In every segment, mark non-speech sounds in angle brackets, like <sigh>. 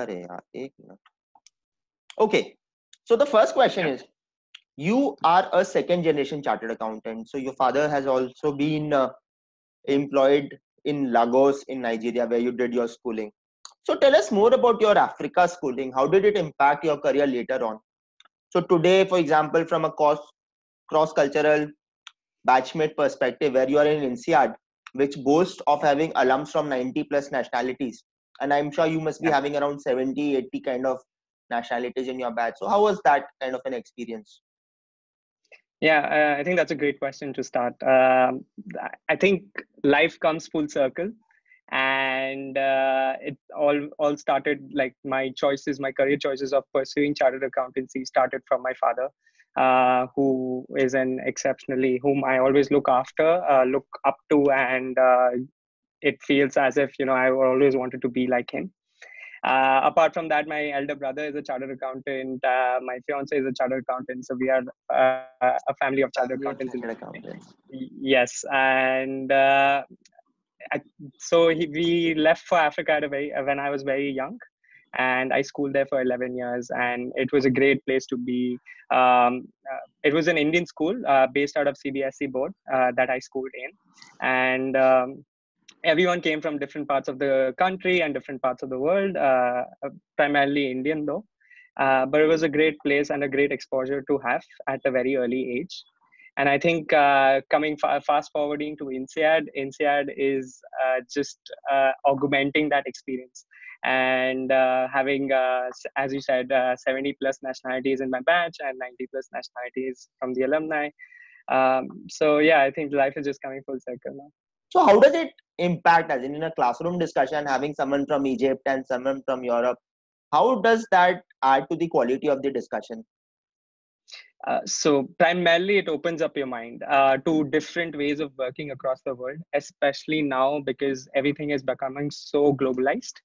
अरे यार एक minute okay so the first question is you are a second generation chartered accountant so your father has also been uh, employed in lagos in nigeria where you did your schooling so tell us more about your africa schooling how did it impact your career later on so today for example from a cross cross cultural batchmate perspective where you are in INSEAD which boasts of having alums from 90 plus nationalities and i'm sure you must be Yeah. having around 70 80 kind of nationalities in your batch so how was that kind of an experience Yeah, uh, I think that's a great question to start. Um, I- I think life comes full circle, and uh, it all all started like my choices, my career choices of pursuing chartered accountancy started from my father, uh, who is an exceptionally whom I always look after, uh, look up to, and uh, it feels as if you know I always wanted to be like him. Uh, apart from that, my elder brother is a chartered accountant. Uh, my fiance is a chartered accountant. So we are uh, a family of chartered accountants. accountants. Yes, and uh, I, so he, we left for Africa at a very when I was very young, and I schooled there for 11 years, and it was a great place to be. Um, uh, it was an Indian school uh, based out of CBSE board uh, that I schooled in, and um, everyone came from different parts of the country and different parts of the world, uh, primarily Indian though. Uh, but it was a great place and a great exposure to have at a very early age. And I think uh, coming fa- fast forwarding to INSEAD, INSEAD is uh, just uh, augmenting that experience and uh, having, as you said, uh, 70 plus nationalities in my batch and 90 plus nationalities from the alumni. Um, so yeah, I think life is just coming full circle now. So how does it impact as in, in a classroom discussion having someone from egypt and someone from europe how does that add to the quality of the discussion? Uh, so primarily it opens up your mind uh, to different ways of working across the world especially now because everything is becoming so globalized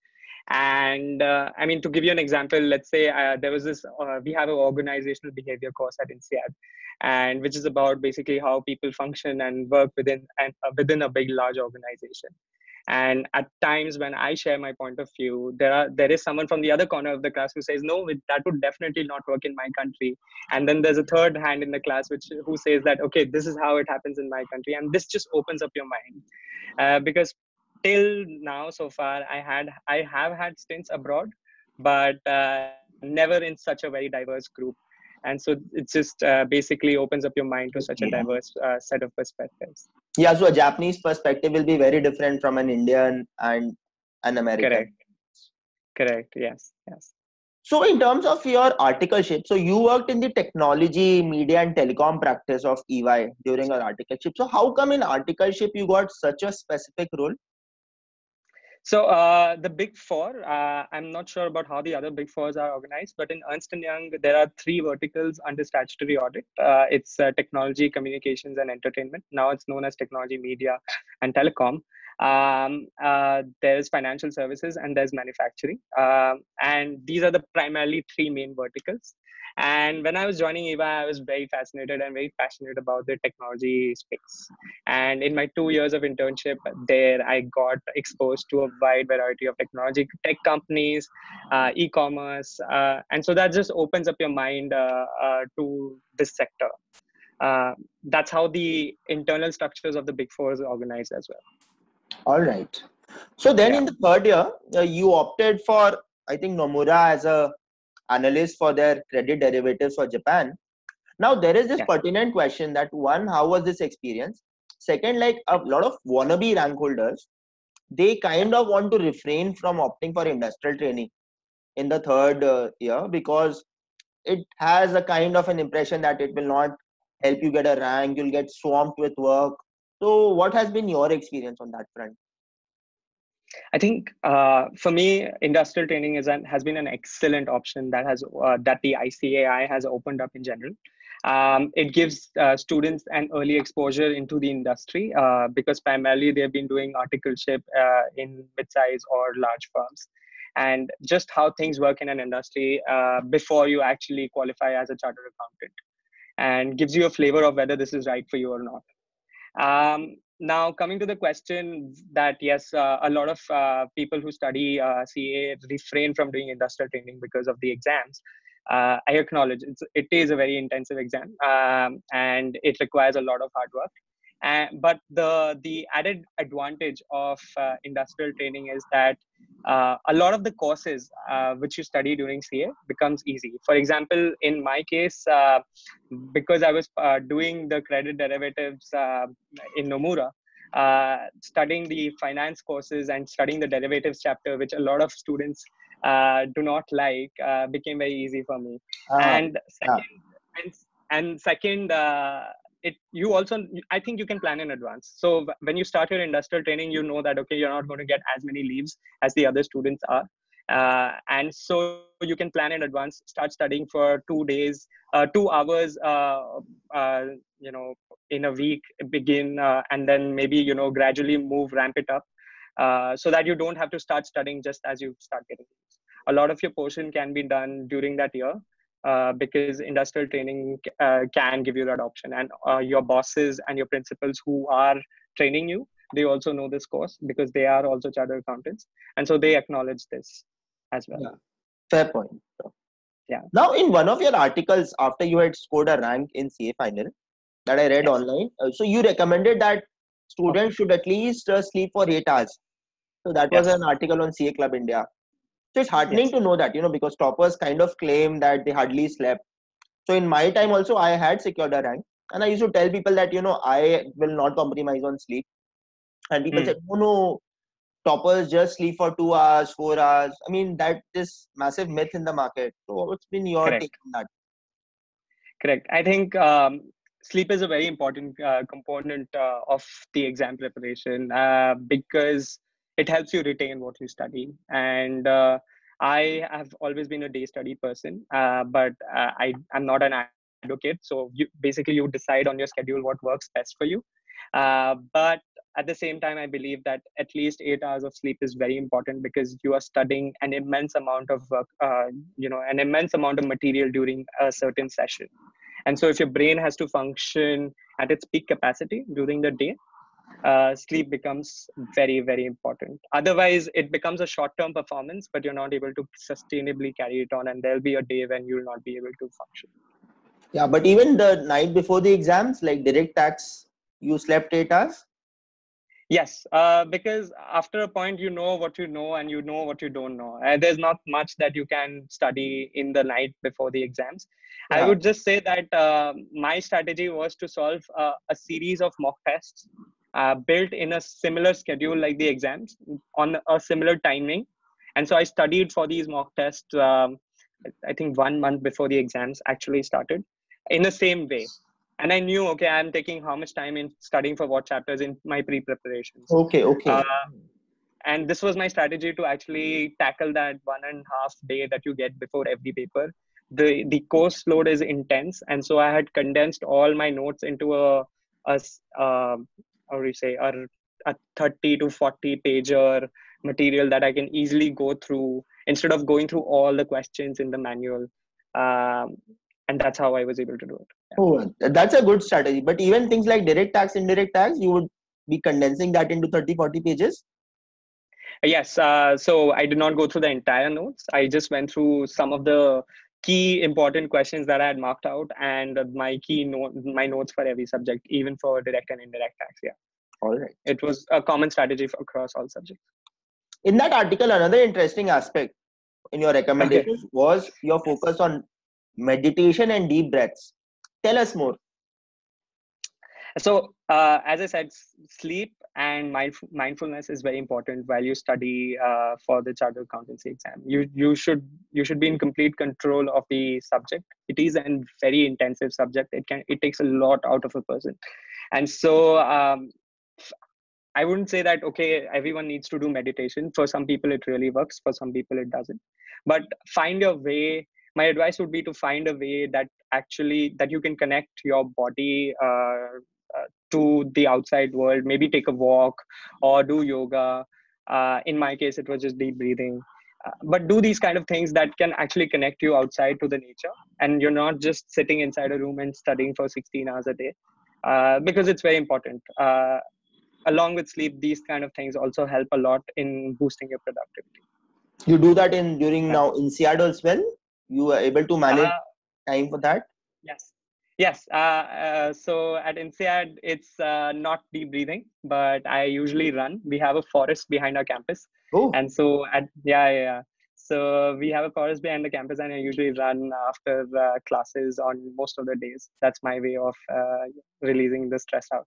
and uh, i mean to give you an example let's say uh, there was this uh, we have an organizational behavior course at INSEAD and which is about basically how people function and work within and uh, within a big large organization. And at times when i share my point of view there are there is someone from the other corner of the class who says no that would definitely not work in my country. And then there's a third hand in the class which who says that okay this is how it happens in my country and this just opens up your mind. Uh, because till now so far i had i have had stints abroad but uh, never in such a very diverse group. And so it just uh, basically opens up your mind to such a diverse uh, set of perspectives. Yeah so a japanese perspective will be very different from an indian and an american. Correct. Correct yes yes. So, in terms of your articleship, so you worked in the technology, media, and telecom practice of EY during your articleship. So, how come in articleship you got such a specific role? So uh, the Big Four, uh, I'm not sure about how the other Big Fours are organized, but in Ernst Young, there are three verticals under statutory audit. Uh, it's uh, technology, communications, and entertainment. Now it's known as technology, media, and telecom. Um, uh, there's financial services and there's manufacturing, um, and these are the primarily three main verticals. And when I was joining EY I was very fascinated and very passionate about the technology space. And in my two years of internship there, I got exposed to a wide variety of technology, tech companies, uh, e-commerce, uh, and so that just opens up your mind uh, uh, to this sector. Uh, that's how the internal structures of the Big Four is organized as well. All right. So then Yeah. in the third year, uh, you opted for I think Nomura as a analyst for their credit derivatives for Japan. Now there is this Yeah. pertinent question that one, how was this experience? Second, like a lot of wannabe rank holders, they kind of want to refrain from opting for industrial training in the third uh, year because it has a kind of an impression that it will not help you get a rank, you'll get swamped with work. So what has been your experience on that front? I think uh, for me, industrial training is an, has been an excellent option that has uh, that the ICAI has opened up in general. Um, it gives uh, students an early exposure into the industry uh, because primarily they've been doing articleship uh, in mid-size or large firms, and just how things work in an industry uh, before you actually qualify as a chartered accountant, and gives you a flavor of whether this is right for you or not. Um, now coming to the question that yes uh, a lot of uh, people who study uh, ca refrain from doing industrial training because of the exams. Uh, i acknowledge it's, it is a very intensive exam um, and it requires a lot of hard work and, but the the added advantage of uh, industrial training is that uh, a lot of the courses uh, which you study during CA becomes easy. For example, in my case, uh, because I was uh, doing the credit derivatives uh, in Nomura, studying the finance courses and studying the derivatives chapter, which a lot of students do not like, became very easy for me. and second, and, and second it you also i think you can plan in advance. So when you start your industrial training you know that okay you're not going to get as many leaves as the other students are. Uh, and so you can plan in advance start studying for two days uh, two hours uh, uh you know in a week begin uh, and then maybe you know gradually move ramp it up uh, so that you don't have to start studying just as you start getting a lot of your portion can be done during that year uh, because industrial training uh, can give you that option. And uh, your bosses and your principals who are training you they also know this course because they are also chartered accountants. And so they acknowledge this as well. Yeah. fair point yeah. Now in one of your articles after you had scored a rank in ca final that i read yes. online uh, so you recommended that students should at least uh, sleep for 8 hours. So that yes. was an article on ca club india so it's heartening yes. to know that, you know, because toppers kind of claim that they hardly slept. So in my time also, I had secured a rank. And I used to tell people that, you know, I will not compromise on sleep. And people mm. said, oh no, toppers just sleep for two hours, four hours. I mean, that is massive myth in the market. So what's been your Correct. take on that? Correct. I think um, sleep is a very important uh, component uh, of the exam preparation uh, because it helps you retain what you study. And uh, i have always been a day study person uh, but uh, i i'm not an advocate. So you basically you decide on your schedule what works best for you. Uh, but at the same time i believe that at least eight hours of sleep is very important because you are studying an immense amount of work uh, you know an immense amount of material during a certain session. And so if your brain has to function at its peak capacity during the day uh, sleep becomes very very important. Otherwise it becomes a short term performance but you're not able to sustainably carry it on and there'll be a day when you'll not be able to function. Yeah but even the night before the exams like direct tax you slept 8 hours? Yes uh, because after a point you know what you know and you know what you don't know. Uh, there's not much that you can study in the night before the exams. Yeah. i would just say that uh, my strategy was to solve uh, a series of mock tests uh, built in a similar schedule like the exams on a similar timing. And so I studied for these mock tests, um, I think one month before the exams actually started in the same way. And I knew, okay, I'm taking how much time in studying for what chapters in my pre preparations. Okay, okay. Uh, and this was my strategy to actually tackle that one and a half day that you get before every paper. The, the course load is intense. And so I had condensed all my notes into a, a, uh, how do you say a, a 30 to 40 pager material that i can easily go through instead of going through all the questions in the manual. Um, and that's how i was able to do it. Yeah. oh that's a good strategy. But even things like direct tax indirect tax you would be condensing that into 30 40 pages? Yes uh, so i did not go through the entire notes. I just went through some of the key important questions that I had marked out and my key note, my notes for every subject, even for direct and indirect tax. Yeah. All right. It was a common strategy for, across all subjects. In that article, another interesting aspect in your recommendations okay. was your focus on meditation and deep breaths. Tell us more. So, uh, as I said, sleep and mindf- mindfulness is very important while you study uh, for the chartered accountancy exam. You you should you should be in complete control of the subject. It is a very intensive subject. It can it takes a lot out of a person. And so um, i wouldn't say that okay everyone needs to do meditation. For some people it really works. For some people it doesn't. But find your way my advice would be to find a way that actually that you can connect your body uh, uh, to the outside world maybe take a walk or do yoga uh, in my case it was just deep breathing uh, but do these kind of things that can actually connect you outside to the nature and you're not just sitting inside a room and studying for 16 hours a day uh, because it's very important uh, along with sleep, these kind of things also help a lot in boosting your productivity. You do that in during now INSEAD as well. You are able to manage Uh, time for that. Yes. Yes. Uh, uh, so at INSEAD, it's uh, not deep breathing, but I usually run. We have a forest behind our campus. Oh, And so at, yeah, yeah, yeah. So we have a forest behind the campus and I usually run after uh, classes on most of the days. That's my way of uh, releasing the stress out.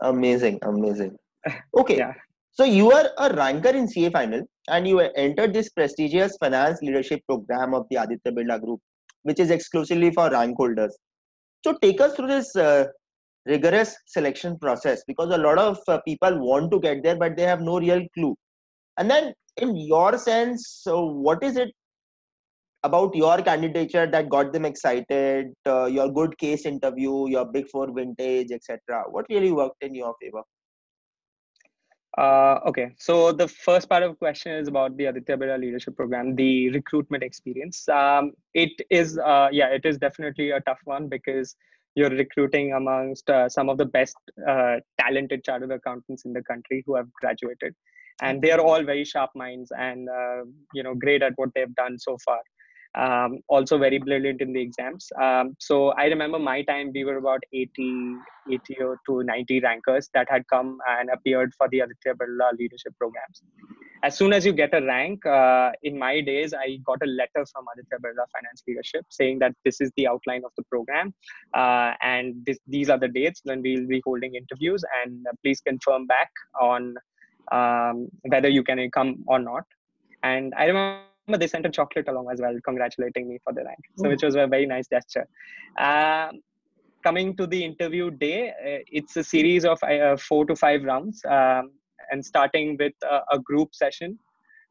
amazing, amazing. <laughs> Okay, Yeah. so you are a ranker in CA final, and you entered this prestigious finance leadership program of the Aditya Birla Group, which is exclusively for rank holders. So take us through this uh, rigorous selection process because a lot of uh, people want to get there, but they have no real clue. And then, in your sense, so what is it about your candidature that got them excited? Uh, your good case interview, your Big Four vintage, etc. What really worked in your favor? Uh, okay, so the first part of the question is about the Aditya Birla Leadership Program, the recruitment experience. Um, it is, uh, yeah, it is definitely a tough one because you're recruiting amongst uh, some of the best uh, talented chartered accountants in the country who have graduated, and they are all very sharp minds and uh, you know great at what they've done so far. Um, also very brilliant in the exams. Um, so I remember my time, we were about 80, 80 or to 90 rankers that had come and appeared for the Aditya Birla leadership programs. As soon as you get a rank, uh, in my days, I got a letter from Aditya Birla Finance Leadership saying that this is the outline of the program uh, and this, these are the dates when we'll be holding interviews and uh, please confirm back on um, whether you can come or not. And I remember they sent a chocolate along as well, congratulating me for the rank. So, which was a very nice gesture. Um, coming to the interview day, uh, it's a series of uh, four to five rounds, um, and starting with a, a group session.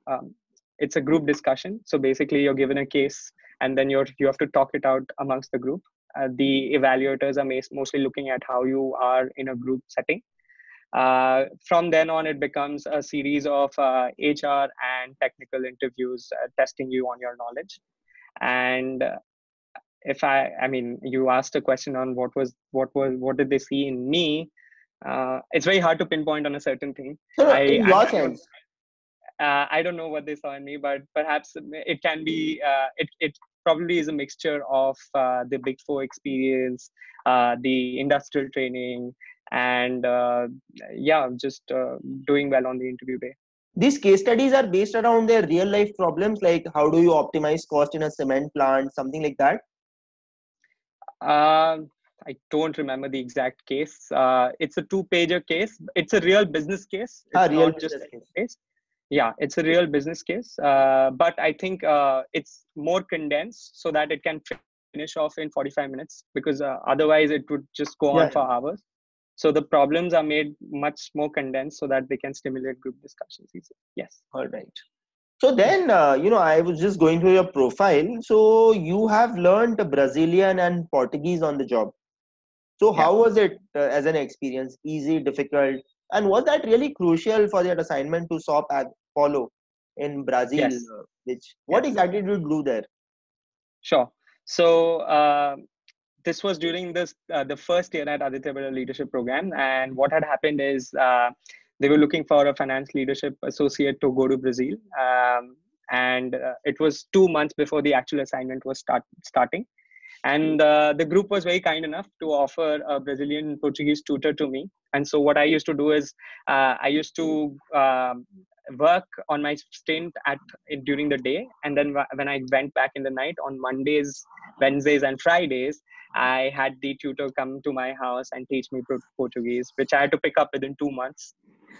Um, it's a group discussion. So basically, you're given a case, and then you're you have to talk it out amongst the group. Uh, the evaluators are mostly looking at how you are in a group setting. Uh, from then on, it becomes a series of uh, HR and technical interviews uh, testing you on your knowledge. And uh, if I, I mean, you asked a question on what was, what was, what did they see in me? Uh, it's very hard to pinpoint on a certain thing. I- in I- your sense, Uh, I don't know what they saw in me, but perhaps it can be, uh, it, it probably is a mixture of uh, the Big Four experience, uh, the industrial training, and uh, yeah, just uh, doing well on the interview day. these case studies are based around their real life problems, like how do you optimize cost in a cement plant, something like that. Um, I don't remember the exact case. Uh, it's a two-pager case. It's a real business case. It's Ah, real just case. case. Yeah, it's a real business case. Uh, but I think uh, it's more condensed so that it can finish off in 45 minutes because uh, otherwise it would just go on Yeah. for hours. So the problems are made much more condensed so that they can stimulate group discussions easily. Yes. All right. So then, uh, you know, I was just going through your profile. So you have learned Brazilian and Portuguese on the job. So Yeah. how was it uh, as an experience? Easy, difficult, and was that really crucial for that assignment to SOP at follow in Brazil? Yes. uh, Which what Yes. exactly did you do there? Sure. So uh, this was during this uh, the first year at Aditya Birla Leadership Program, and what had happened is uh, they were looking for a finance leadership associate to go to Brazil, um, and uh, it was two months before the actual assignment was start starting. And uh, the group was very kind enough to offer a Brazilian Portuguese tutor to me. And so what I used to do is uh, I used to um, work on my stint at during the day, and then when I went back in the night on Mondays, Wednesdays, and Fridays, I had the tutor come to my house and teach me Portuguese, which I had to pick up within two months.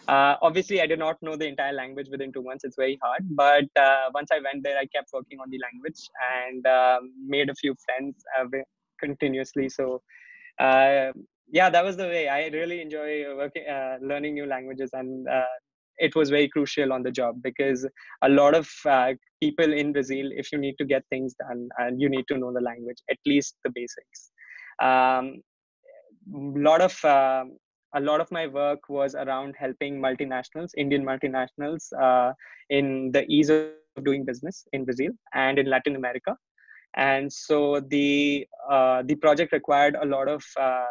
Uh, obviously, I did not know the entire language within two months. It's very hard. But uh, once I went there, I kept working on the language and um made a few friends uh, continuously. So, uh, yeah, that was the way. I really enjoy working, uh, learning new languages, and uh, it was very crucial on the job because a lot of uh, people in Brazil, if you need to get things done, and you need to know the language, at least the basics. Um, lot of um a lot of my work was around helping multinationals, Indian multinationals, uh, in the ease of doing business in Brazil and in Latin America. And so the uh, the project required a lot of uh,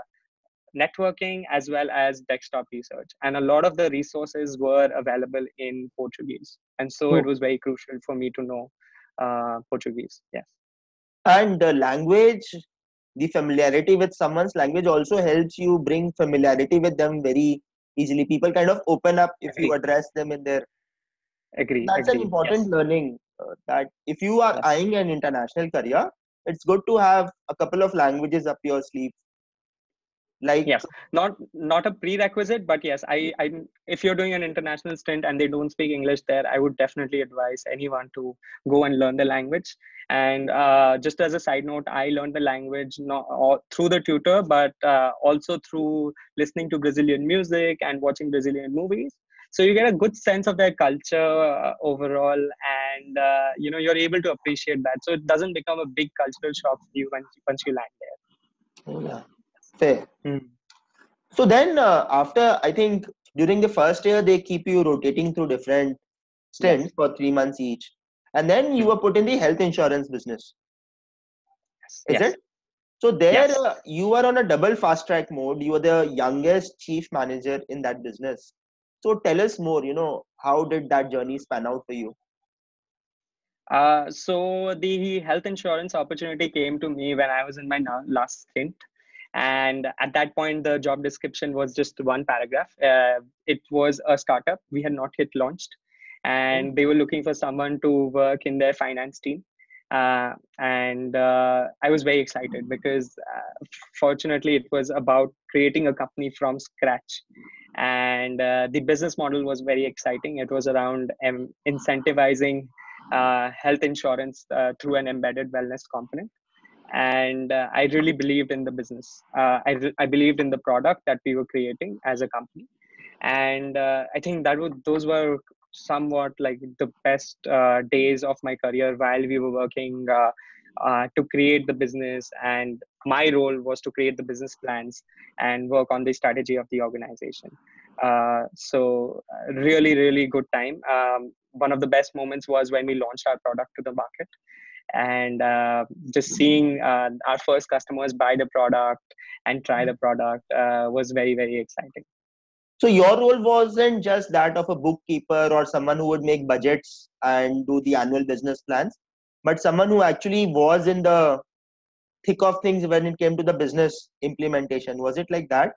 networking as well as desktop research. And a lot of the resources were available in Portuguese. And so it was very crucial for me to know uh, Portuguese. Yes. And the language, the familiarity with someone's language also helps you bring familiarity with them very easily. People kind of open up if Agree. you address them in their. Agree. That's Agree. an important yes. learning uh, that if you are yes. eyeing an international career, it's good to have a couple of languages up your sleeve like yes not not a prerequisite but yes i i if you're doing an international stint and they don't speak english there i would definitely advise anyone to go and learn the language. And uh, just as a side note i learned the language not all, through the tutor but uh, also through listening to brazilian music and watching brazilian movies. So you get a good sense of their culture uh, overall and uh, you know you're able to appreciate that. So it doesn't become a big cultural shock for you once, once you land there. Oh, yeah fair. Mm. so then uh, after i think during the first year they keep you rotating through different stints yes. for three months each. And then you were put in the health insurance business. Yes. is yes. it so there uh, you were on a double fast track mode. You were the youngest chief manager in that business. So tell us more you know how did that journey span out for you? Uh, so the health insurance opportunity came to me when i was in my last stint and at that point the job description was just one paragraph. Uh, it was a startup. We had not yet launched. And mm. they were looking for someone to work in their finance team. Uh, and uh, I was very excited because uh, fortunately it was about creating a company from scratch, and uh, the business model was very exciting. It was around um, incentivizing uh, health insurance through an embedded wellness component, and I really believed in the business. I re- I believed in the product that we were creating as a company, and I think that would those were somewhat like the best uh, days of my career while we were working uh, uh, to create the business. And my role was to create the business plans and work on the strategy of the organization. Uh, so uh, really really good time. Um, one of the best moments was when we launched our product to the market and uh, just seeing our first customers buy the product and try the product was very very exciting so your role wasn't just that of a bookkeeper or someone who would make budgets and do the annual business plans, but someone who actually was in the thick of things when it came to the business implementation. Was it like that?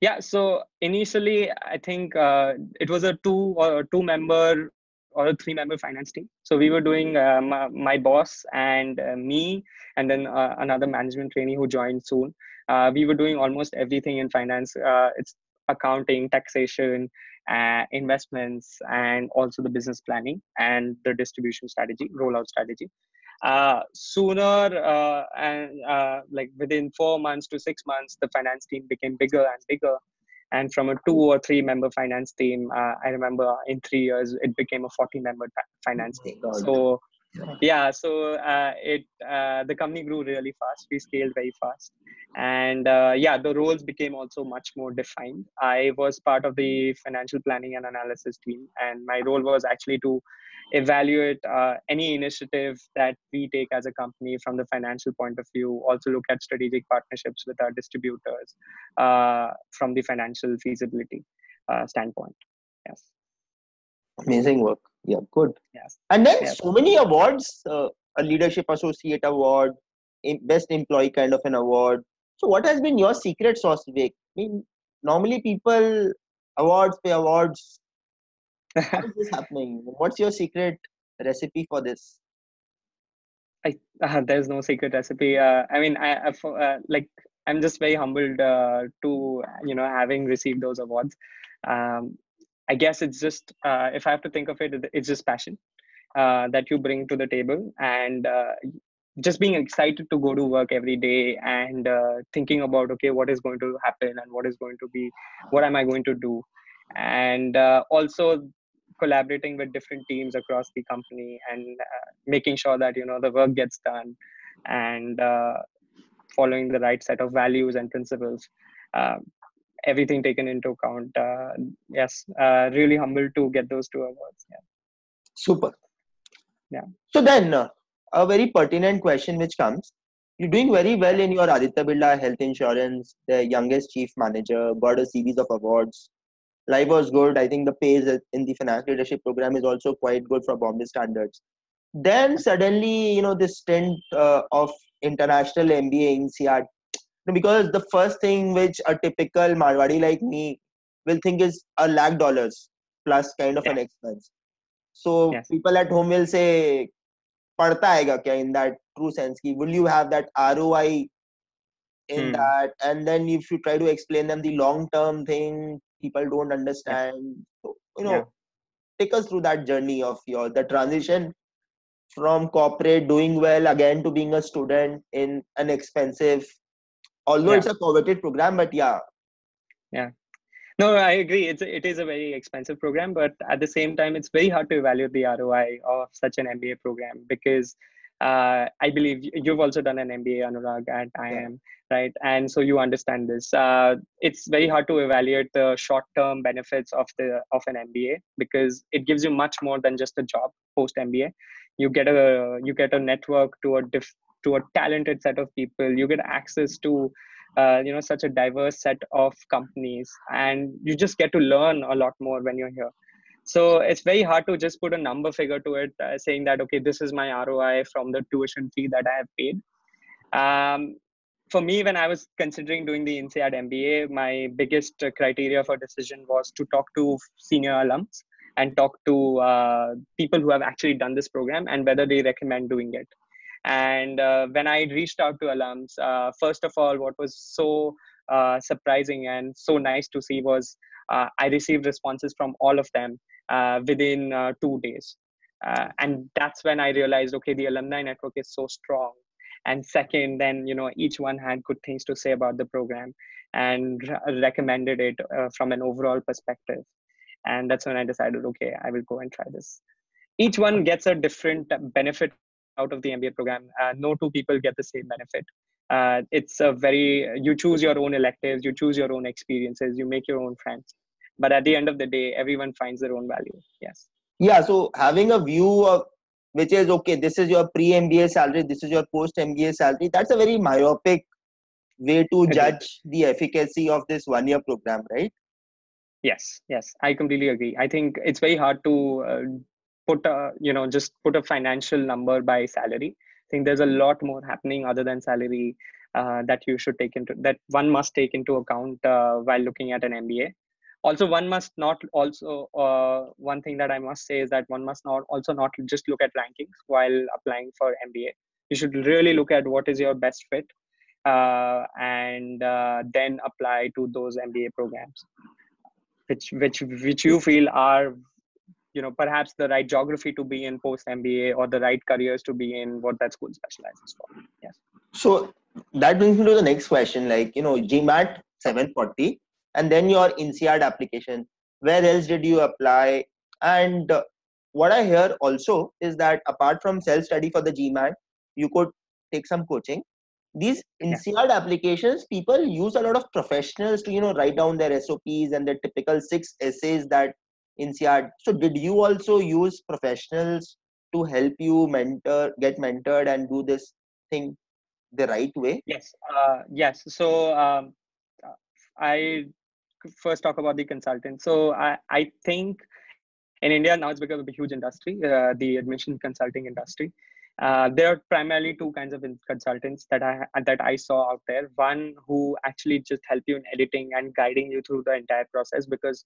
Yeah. So initially, I think uh, it was a two or two member or a three member finance team. So we were doing uh, my, my, boss and uh, me, and then uh, another management trainee who joined soon. Uh, we were doing almost everything in finance. Uh, it's accounting, taxation, uh, investments, and also the business planning and the distribution strategy, rollout strategy. Sooner and like within four months to six months, the finance team became bigger and bigger. And from a two or three member finance team, uh, I remember in three years, it became a 40 member finance team. So yeah so uh, it uh, the company grew really fast. We scaled very fast. And uh, yeah the roles became also much more defined. I was part of the financial planning and analysis team and my role was actually to evaluate uh, any initiative that we take as a company from the financial point of view. Also look at strategic partnerships with our distributors uh, from the financial feasibility uh, standpoint. Yes. Amazing work. Yeah good. Yes. And then yes. so many awards uh, a leadership associate award best employee kind of an award. So what has been your secret sauce vivek i mean normally people awards pay awards how is this happening? What's your secret recipe for this? I, uh, there's no secret recipe. Uh, i mean i, I uh, like i'm just very humbled uh, to you know having received those awards. Um, I guess it's just uh, if I have to think of it, it's just passion uh, that you bring to the table and just being excited to go to work every day and thinking about okay, what is going to happen and what is going to be, what am I going to do, and uh, also collaborating with different teams across the company and uh, making sure that you know the work gets done and following the right set of values and principles. Um, everything taken into account. Uh, yes, uh, really humbled to get those two awards. Yeah. Super. Yeah. So then, uh, a very pertinent question which comes you're doing very well in your Aditya Birla Health Insurance, the youngest chief manager, got a series of awards. Life was good. I think the pace in the finance leadership program is also quite good for Bombay standards. Then suddenly, you know, this stint uh, of international MBA INSEAD. because the first thing which a typical Marwadi like me will think is a lakh dollars plus kind of an expense. So yes. people at home will say, पढ़ता आएगा in that true sense ki will you have that ROI in hmm. that and then if you try to explain them the long term thing people don't understand. So, you know yeah. take us through that journey of your the transition from corporate doing well again to being a student in an expensive although yeah. it's a coveted program but yeah. Yeah. No i agree. It's it is a very expensive program but at the same time it's very hard to evaluate the roi of such an mba program because uh, I believe you've also done an MBA, Anurag, at IIM, yeah. right? And so you understand this. Uh, it's very hard to evaluate the short-term benefits of the of an MBA because it gives you much more than just a job post MBA. You get a you get a network to a diff, to a talented set of people. You get access to uh, you know such a diverse set of companies, and you just get to learn a lot more when you're here so it's very hard to just put a number figure to it uh, saying that okay this is my roi from the tuition fee that i have paid. Um, for me when i was considering doing the INSEAD mba my biggest criteria for decision was to talk to senior alums and talk to uh, people who have actually done this program and whether they recommend doing it. And uh, when i reached out to alums uh, first of all what was so uh, surprising and so nice to see was i received responses from all of them uh, within uh, two days. Uh, and that's when I realized, okay, the alumni network is so strong. And second, then you know each one had good things to say about the program and recommended it from an overall perspective. And that's when I decided, okay, I will go and try this. Each one gets a different benefit out of the MBA program. Uh, no two people get the same benefit. Uh, it's a very you choose your own electives, you choose your own experiences, you make your own friends. But at the end of the day everyone finds their own value yes. Yeah so having a view of which is okay this is your pre mba salary this is your post mba salary that's a very myopic way to judge the efficacy of this one year program right? Yes yes i completely agree. I think it's very hard to uh, put a you know just put a financial number by salary think there's a lot more happening other than salary uh, that you should take into that one must take into account uh, while looking at an mba also one must not also uh, one thing that i must say is that one must not also not just look at rankings while applying for mba you should really look at what is your best fit uh, and uh, then apply to those mba programs which which which you feel are you know perhaps the right geography to be in post mba or the right careers to be in what that school specializes for yes so that brings me to the next question like you know gmat 740 and then your INSEAD application. Where else did you apply? And uh, what I hear also is that apart from self study for the GMAT, you could take some coaching. These INSEAD yeah. applications, people use a lot of professionals to you know write down their SOPs and their typical six essays that INSEAD. So did you also use professionals to help you mentor, get mentored, and do this thing the right way? Yes, uh, yes. So um, I first talk about the consultant. So I, I think in India now it's become a huge industry, uh, the admission consulting industry. Uh, there are primarily two kinds of consultants that I that I saw out there. One who actually just help you in editing and guiding you through the entire process because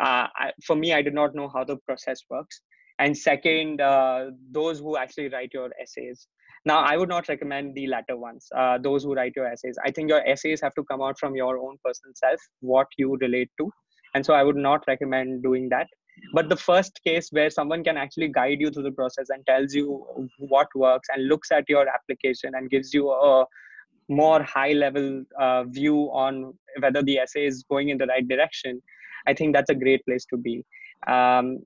uh, I, for me I did not know how the process works. And second, uh, those who actually write your essays. Now, I would not recommend the latter ones, uh, those who write your essays. I think your essays have to come out from your own personal self, what you relate to. And so I would not recommend doing that. But the first case where someone can actually guide you through the process and tells you what works and looks at your application and gives you a more high level uh, view on whether the essay is going in the right direction, I think that's a great place to be. Um,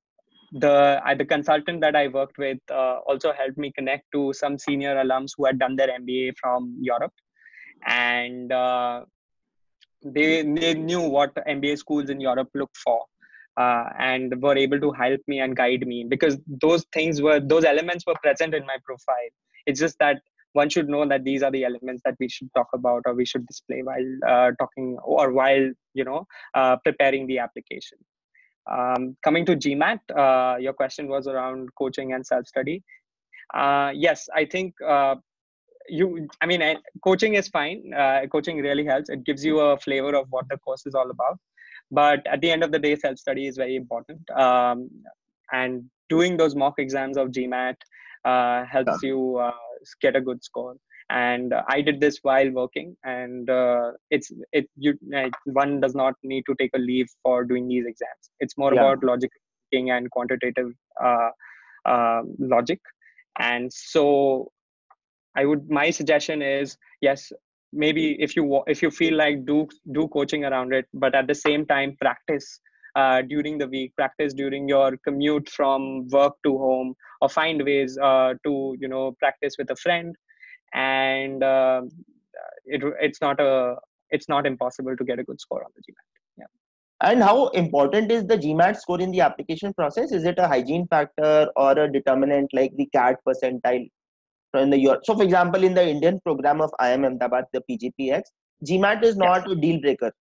the the consultant that I worked with uh, also helped me connect to some senior alums who had done their MBA from Europe, and uh, they they knew what MBA schools in Europe look for, uh, and were able to help me and guide me because those things were those elements were present in my profile. It's just that one should know that these are the elements that we should talk about or we should display while uh, talking or while you know uh, preparing the application. Um, coming to gmat uh, your question was around coaching and self study uh, yes i think uh, you i mean coaching is fine. Uh, coaching really helps. It gives you a flavor of what the course is all about. But at the end of the day self study is very important. Um, and doing those mock exams of gmat uh, helps yeah. you uh, get a good score. And uh, i did this while working and uh, it's it you one does not need to take a leave for doing these exams. It's more yeah. about logic thinking and quantitative uh, uh, logic. And so i would my suggestion is yes maybe if you if you feel like do do coaching around it but at the same time practice uh, during the week practice during your commute from work to home or find ways uh, to you know practice with a friend and uh, it, it's not a it's not impossible to get a good score on the gmat yeah and how important is the gmat score in the application process is it a hygiene factor or a determinant like the cat percentile in the year. So, for example, in the Indian program of IIM Ahmedabad, the PGPX, GMAT is not yes. a deal breaker.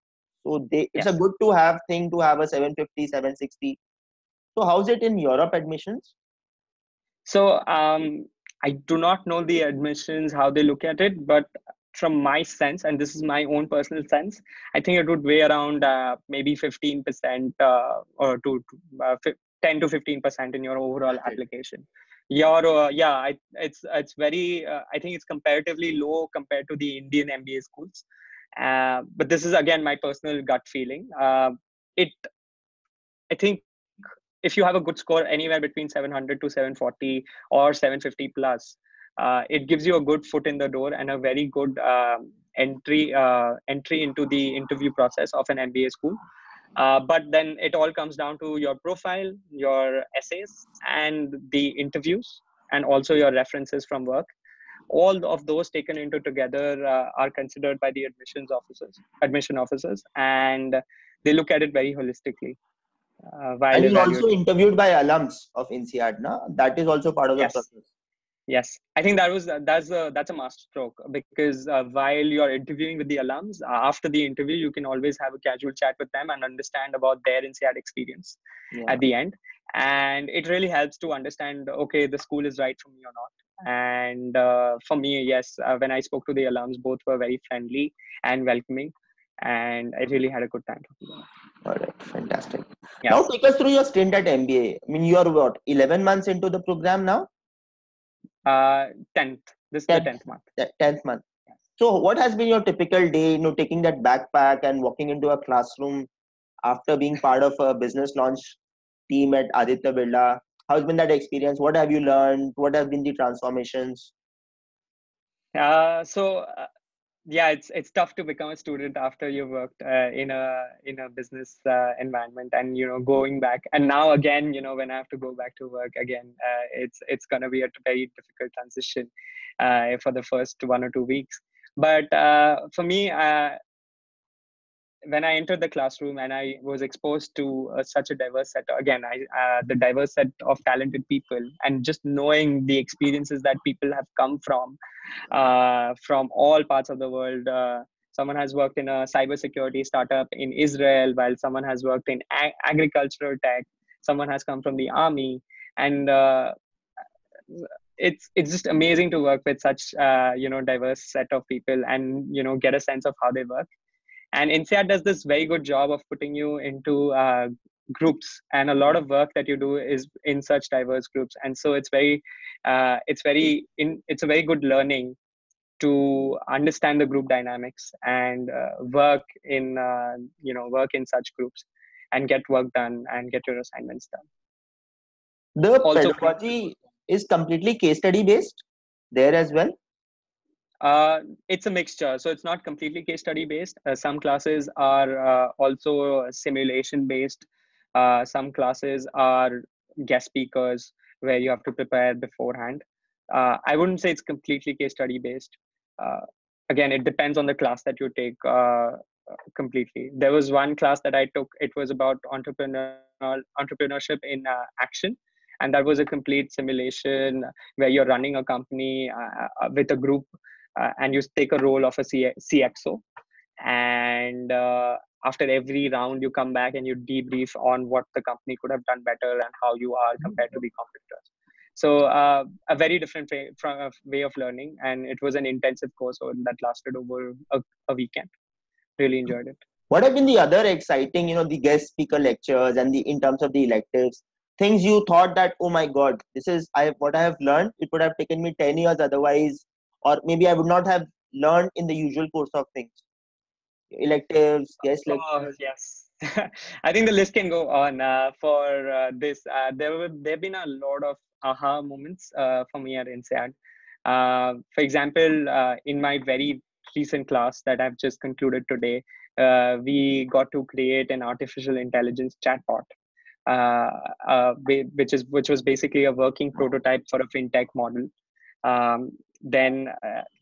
So, they, it's a good to have thing to have a 750, 760. So, how's it in Europe admissions? So, um, I do not know the admissions, how they look at it, but from my sense, and this is my own personal sense, I think it would weigh around uh, maybe 15% uh, or to uh, 10 to 15% in your overall application your uh, yeah I, it's it's very uh, i think it's comparatively low compared to the indian mba schools uh, but this is again my personal gut feeling uh, it i think if you have a good score anywhere between 700 to 740 or 750 plus uh, it gives you a good foot in the door and a very good um, entry uh, entry into the interview process of an mba school uh, but then it all comes down to your profile, your essays, and the interviews, and also your references from work. All of those taken into together uh, are considered by the admissions officers, admission officers, and they look at it very holistically. Uh, and you're also interviewed by alums of INSEAD, na? That is also part of the yes. process yes i think that was that's a that's a masterstroke because uh, while you're interviewing with the alums uh, after the interview you can always have a casual chat with them and understand about their INSEAD experience yeah. at the end and it really helps to understand okay the school is right for me or not. And uh, for me yes uh, when i spoke to the alums both were very friendly and welcoming. And i really had a good time all right. Fantastic. Yes. now take us through your stint at mba i mean you're what 11 months into the program now? Uh, 10th. This is the 10th month. 10th month. So, what has been your typical day, you know, taking that backpack and walking into a classroom after being part of a business launch team at Aditya Birla? How's been that experience? What have you learned? What have been the transformations? Uh, so, uh, yeah it's it's tough to become a student after you've worked uh, in a in a business uh, environment and you know going back and now again you know when i have to go back to work again uh, it's it's going to be a very difficult transition uh, for the first one or two weeks but uh, for me uh, when I entered the classroom and I was exposed to uh, such a diverse set, again, I, uh, the diverse set of talented people, and just knowing the experiences that people have come from, uh, from all parts of the world. Uh, someone has worked in a cybersecurity startup in Israel, while someone has worked in ag- agricultural tech. Someone has come from the army, and uh, it's it's just amazing to work with such uh, you know diverse set of people and you know get a sense of how they work and INSEAD does this very good job of putting you into uh, groups. And a lot of work that you do is in such diverse groups. And so it's very uh, it's very in it's a very good learning to understand the group dynamics and uh, work in uh, you know work in such groups and get work done and get your assignments done. The also, pedagogy is completely case study based there as well uh, it's a mixture. So it's not completely case study based. Uh, some classes are uh, also simulation based. Uh, some classes are guest speakers where you have to prepare beforehand. Uh, I wouldn't say it's completely case study based. Uh, again, it depends on the class that you take completely. There was one class that I took. It was about entrepreneurial entrepreneurship in action, and that was a complete simulation where you're running a company uh with a group uh, and you take a role of a cxo and uh, after every round you come back and you debrief on what the company could have done better and how you are compared to the competitors. So uh, a very different way, from a way of learning. And it was an intensive course that lasted over a, a weekend. Really enjoyed it. What have been the other exciting you know the guest speaker lectures and the in terms of the electives? Things you thought that oh my god this is i what i have learned it would have taken me 10 years otherwise or maybe i would not have learned in the usual course of things electives guest oh, yes <laughs> i think the list can go on uh, for uh, this uh, there were there have been a lot of aha moments uh, for me at INSEAD. Uh, for example, uh, in my very recent class that I've just concluded today, uh, we got to create an artificial intelligence chatbot, uh, uh, which is which was basically a working prototype for a fintech model. Um, then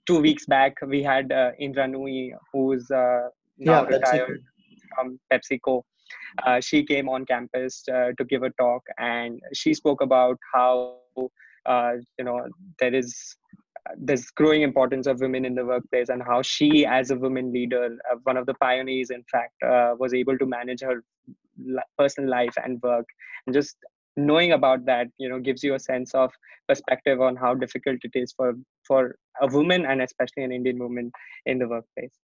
two weeks back, we had Indra Nooyi, who's now yeah, retired from PepsiCo. Uh, she came on campus uh, to give a talk and she spoke about how uh, you know there is this growing importance of women in the workplace and how she as a woman leader uh, one of the pioneers in fact uh, was able to manage her personal life and work and just knowing about that you know gives you a sense of perspective on how difficult it is for for a woman and especially an indian woman in the workplace.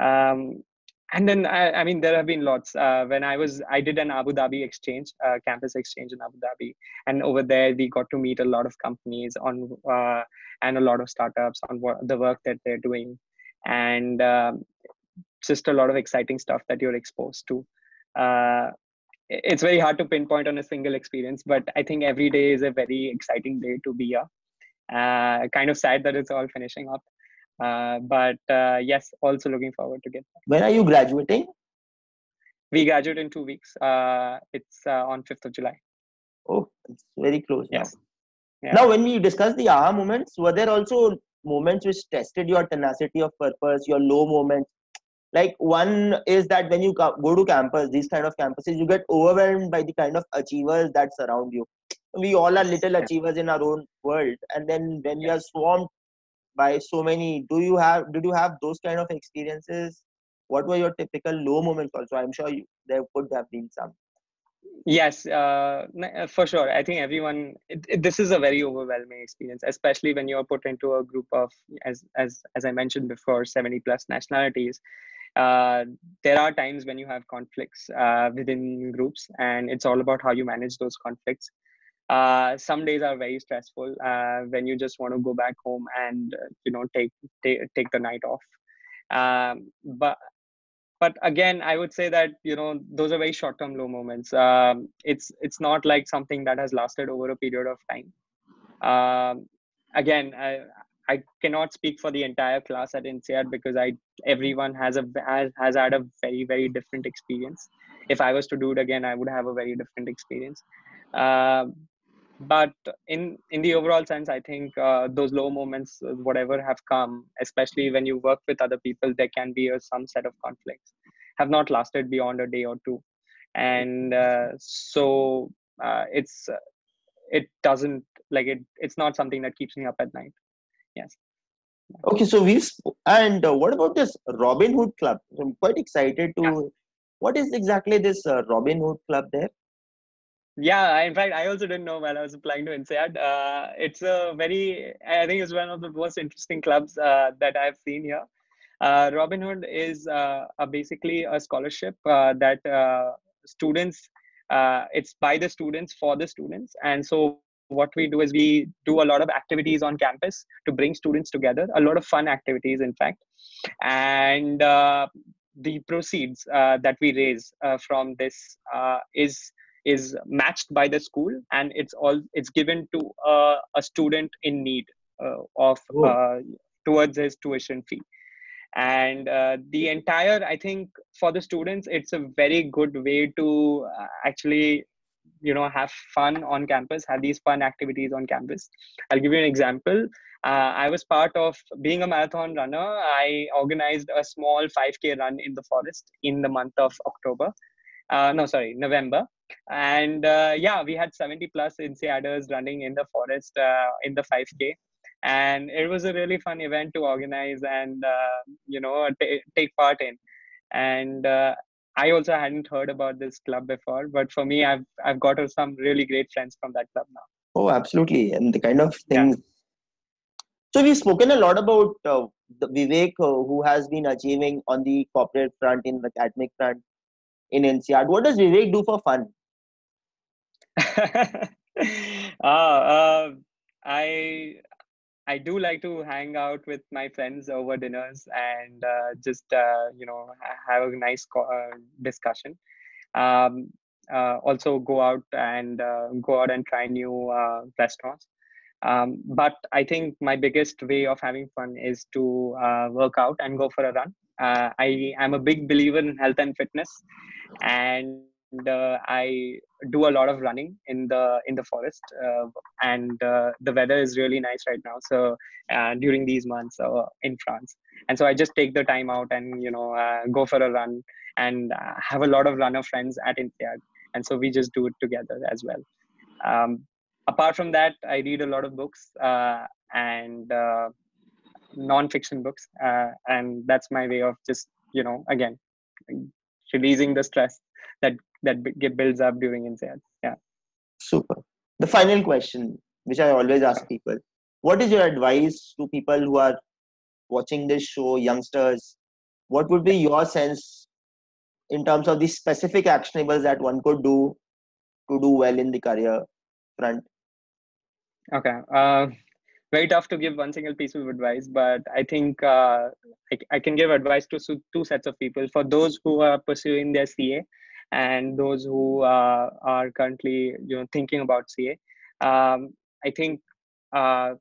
Um, and then I, I, mean there have been lots. Uh, when i was i did an abu dhabi exchange uh, campus exchange in abu dhabi. And over there we got to meet a lot of companies on uh, and a lot of startups on what, the work that they're doing. And um, just a lot of exciting stuff that you're exposed to. Uh, it's very hard to pinpoint on a single experience but i think every day is a very exciting day to be a uh, kind of sad that it's all finishing up uh, but uh, yes, also looking forward to get. Back. When are you graduating? We graduate in two weeks. Uh, it's uh, on fifth of July. Oh, it's very close. Yes. Now. Yeah. now, when we discuss the aha moments, were there also moments which tested your tenacity of purpose, your low moments? Like one is that when you go to campus, these kind of campuses, you get overwhelmed by the kind of achievers that surround you. We all are little achievers in our own world, and then when we are swarmed by so many do you have did you have those kind of experiences? What were your typical low moments also i'm sure you, there could have been some. Yes uh, uh, for sure. I think everyone it, it, this is a very overwhelming experience especially when you're put into a group of as as as i mentioned before 70 plus nationalities. Uh, there are times when you have conflicts uh, within groups and it's all about how you manage those conflicts uh, some days are very stressful uh, when you just want to go back home and uh, you know take, take take the night off um, but but again i would say that you know those are very short term low moments um, it's it's not like something that has lasted over a period of time um, again I, I cannot speak for the entire class at INSEAD because I everyone has a has, has had a very very different experience. If I was to do it again, I would have a very different experience. Uh, but in in the overall sense i think uh, those low moments uh, whatever have come especially when you work with other people there can be a, some set of conflicts have not lasted beyond a day or two. And uh, so uh, it's uh, it doesn't like it it's not something that keeps me up at night. Yes. Okay so we've and uh, what about this robin hood club? I'm quite excited to yeah. what is exactly this robin hood club there yeah, in fact, I also didn't know while I was applying to INSEAD. Uh, it's a very, I think it's one of the most interesting clubs uh, that I've seen here. Uh, Robinhood is uh, a basically a scholarship uh, that uh, students, it's by the students for the students. And so what we do is we do a lot of activities on campus to bring students together, a lot of fun activities, in fact. And the proceeds that we raise from this is is matched by the school and it's all it's given to uh, a student in need uh, of oh. uh, towards his tuition fee. And uh, the entire i think for the students it's a very good way to uh, actually you know have fun on campus have these fun activities on campus. I'll give you an example. Uh, i was part of being a marathon runner i organized a small 5k run in the forest in the month of october. Uh, no sorry november and uh, yeah, we had 70 plus INSEADers running in the forest uh, in the 5K. And it was a really fun event to organize and, uh, you know, t- take part in. And uh, I also hadn't heard about this club before, but for me, I've, I've got some really great friends from that club now. Oh, absolutely. And the kind of things. Yeah. So we've spoken a lot about uh, the Vivek, uh, who has been achieving on the corporate front, in the academic front, in INSEAD. What does Vivek do for fun? <laughs> uh, uh, I I do like to hang out with my friends over dinners and uh, just uh, you know have a nice uh, discussion. Um, uh, also go out and go out and try new restaurants. Um, but I think my biggest way of having fun is to work out and go for a run. I am a big believer in health and fitness, and uh, I do a lot of running in the in the forest, uh, and uh, the weather is really nice right now. So uh, during these months uh, in France, and so I just take the time out and you know uh, go for a run and have a lot of runner friends at INSEAD, and so we just do it together as well. Um, apart from that, I read a lot of books and non-fiction books, and that's my way of just you know again releasing the stress that that get builds up during INSEAD. Yeah. Super. The final question, which I always ask people, what is your advice to people who are watching this show, youngsters? What would be your sense in terms of the specific actionables that one could do to do well in the career front? Okay. Uh, very tough to give one single piece of advice, but I think uh, I, I, can give advice to two sets of people. For those who are pursuing their CA, and those who uh, are currently you know thinking about CA. Um, I think uh,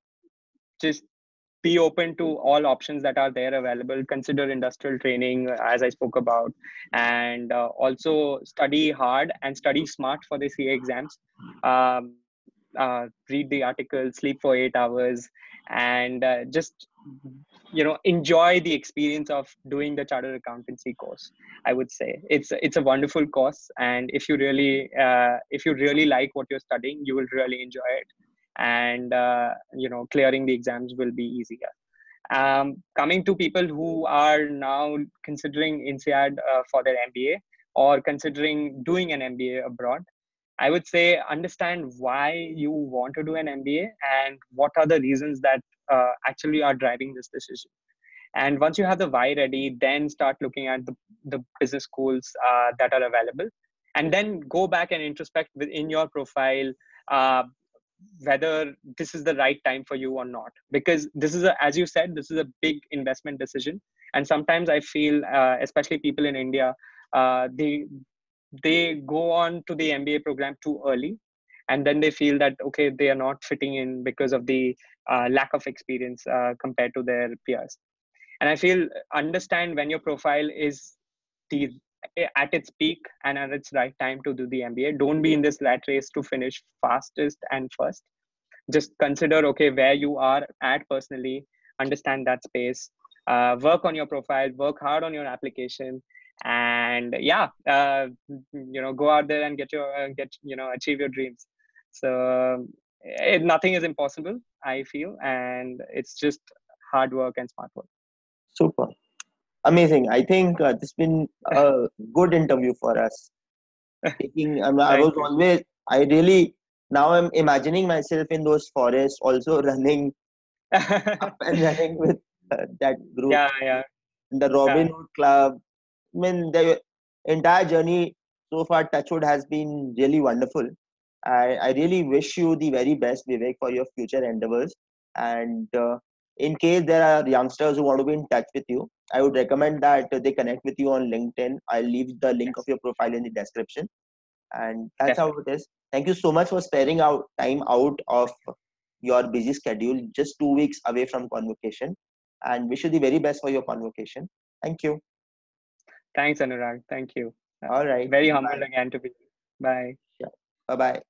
just be open to all options that are there available consider industrial training as i spoke about and uh, also study hard and study smart for the ca exams um, uh, read the article sleep for eight hours and uh, just you know enjoy the experience of doing the chartered accountancy course i would say. It's it's a wonderful course and if you really uh, if you really like what you're studying you will really enjoy it. And uh, you know clearing the exams will be easier. Um, coming to people who are now considering INSEAD uh, for their MBA or considering doing an MBA abroad, I would say understand why you want to do an MBA and what are the reasons that uh, actually are driving this decision. And once you have the why ready then start looking at the, the business schools uh, that are available. And then go back and introspect within your profile uh, whether this is the right time for you or not. Because this is a, as you said this is a big investment decision. And sometimes i feel uh, especially people in india uh, they they go on to the mba program too early and then they feel that okay they are not fitting in because of the uh, lack of experience uh, compared to their peers. And i feel understand when your profile is the at its peak and at its right time to do the mba don't be in this rat race to finish fastest and first. Just consider okay where you are at personally understand that space uh, work on your profile work hard on your application and yeah uh, you know go out there and get your uh, get you know achieve your dreams so it, nothing is impossible i feel and it's just hard work and smart work. Super. Amazing. I think uh, this has been a <laughs> good interview for us. Taking um, i was always i really now i'm imagining myself in those forests also <laughs> running up and <laughs> running with uh, that group. Yeah yeah. The robin hood yeah. club. I mean the entire journey so far touchwood has been really wonderful I, I really wish you the very best, Vivek, for your future endeavors. And uh, in case there are youngsters who want to be in touch with you, I would recommend that they connect with you on LinkedIn. I'll leave the link of your profile in the description. And that's how it is. Thank you so much for sparing out time out of your busy schedule, just two weeks away from convocation. And wish you the very best for your convocation. Thank you. Thanks, Anurag. Thank you. All right. Very humbled again to be. Bye. Yeah. Bye bye.